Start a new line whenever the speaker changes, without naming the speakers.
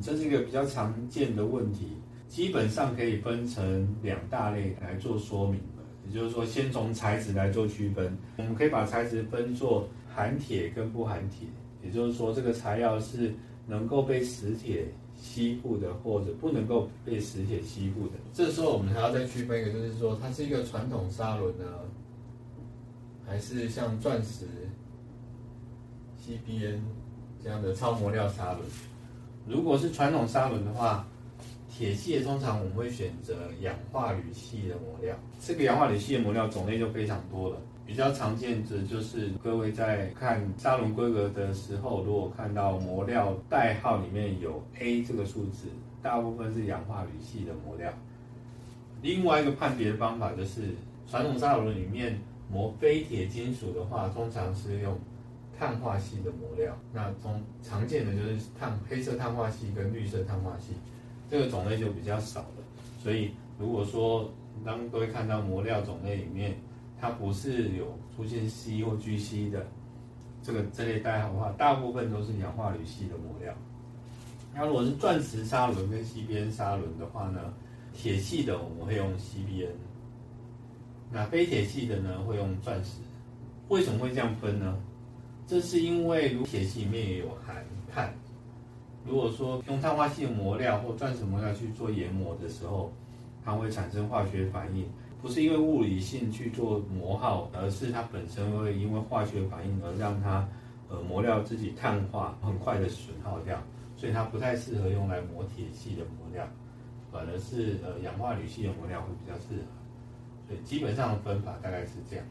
这是一个比较常见的问题，基本上可以分成两大类来做说明的。也就是说，先从材质来做区分，我们可以把材质分作含铁跟不含铁。也就是说，这个材料是能够被磁铁吸附的，或者不能够被磁铁吸附的。
这时候我们还要再区分一个，就是说它是一个传统砂轮呢，还是像钻石、CBN 这样的超磨料砂轮。
如果是传统砂轮的话，铁系的通常我们会选择氧化铝系的磨料。这个氧化铝系的磨料种类就非常多了。比较常见的就是各位在看砂轮规格的时候，如果看到磨料代号里面有 A 这个数字，大部分是氧化铝系的磨料。另外一个判别的方法就是，传统砂轮里面磨非铁金属的话，通常是用碳化系的磨料。那中常见的就是碳黑色碳化系跟绿色碳化系，这个种类就比较少了。所以如果说当各位看到磨料种类里面，它不是有出现 C 或 GC 的这个这类代号的话，大部分都是氧化铝系的磨料。那如果是钻石砂轮跟 CBN 砂轮的话呢，铁系的我们会用 CBN，那非铁系的呢会用钻石。为什么会这样分呢？这是因为如铁器里面也有含碳，如果说用碳化系的磨料或钻石磨料去做研磨的时候，它会产生化学反应。不是因为物理性去做磨耗，而是它本身会因为化学反应而让它，呃磨料自己碳化，很快的损耗掉，所以它不太适合用来磨铁器的磨料，反而是呃氧化铝系的磨料会比较适合。所以基本上分法大概是这样。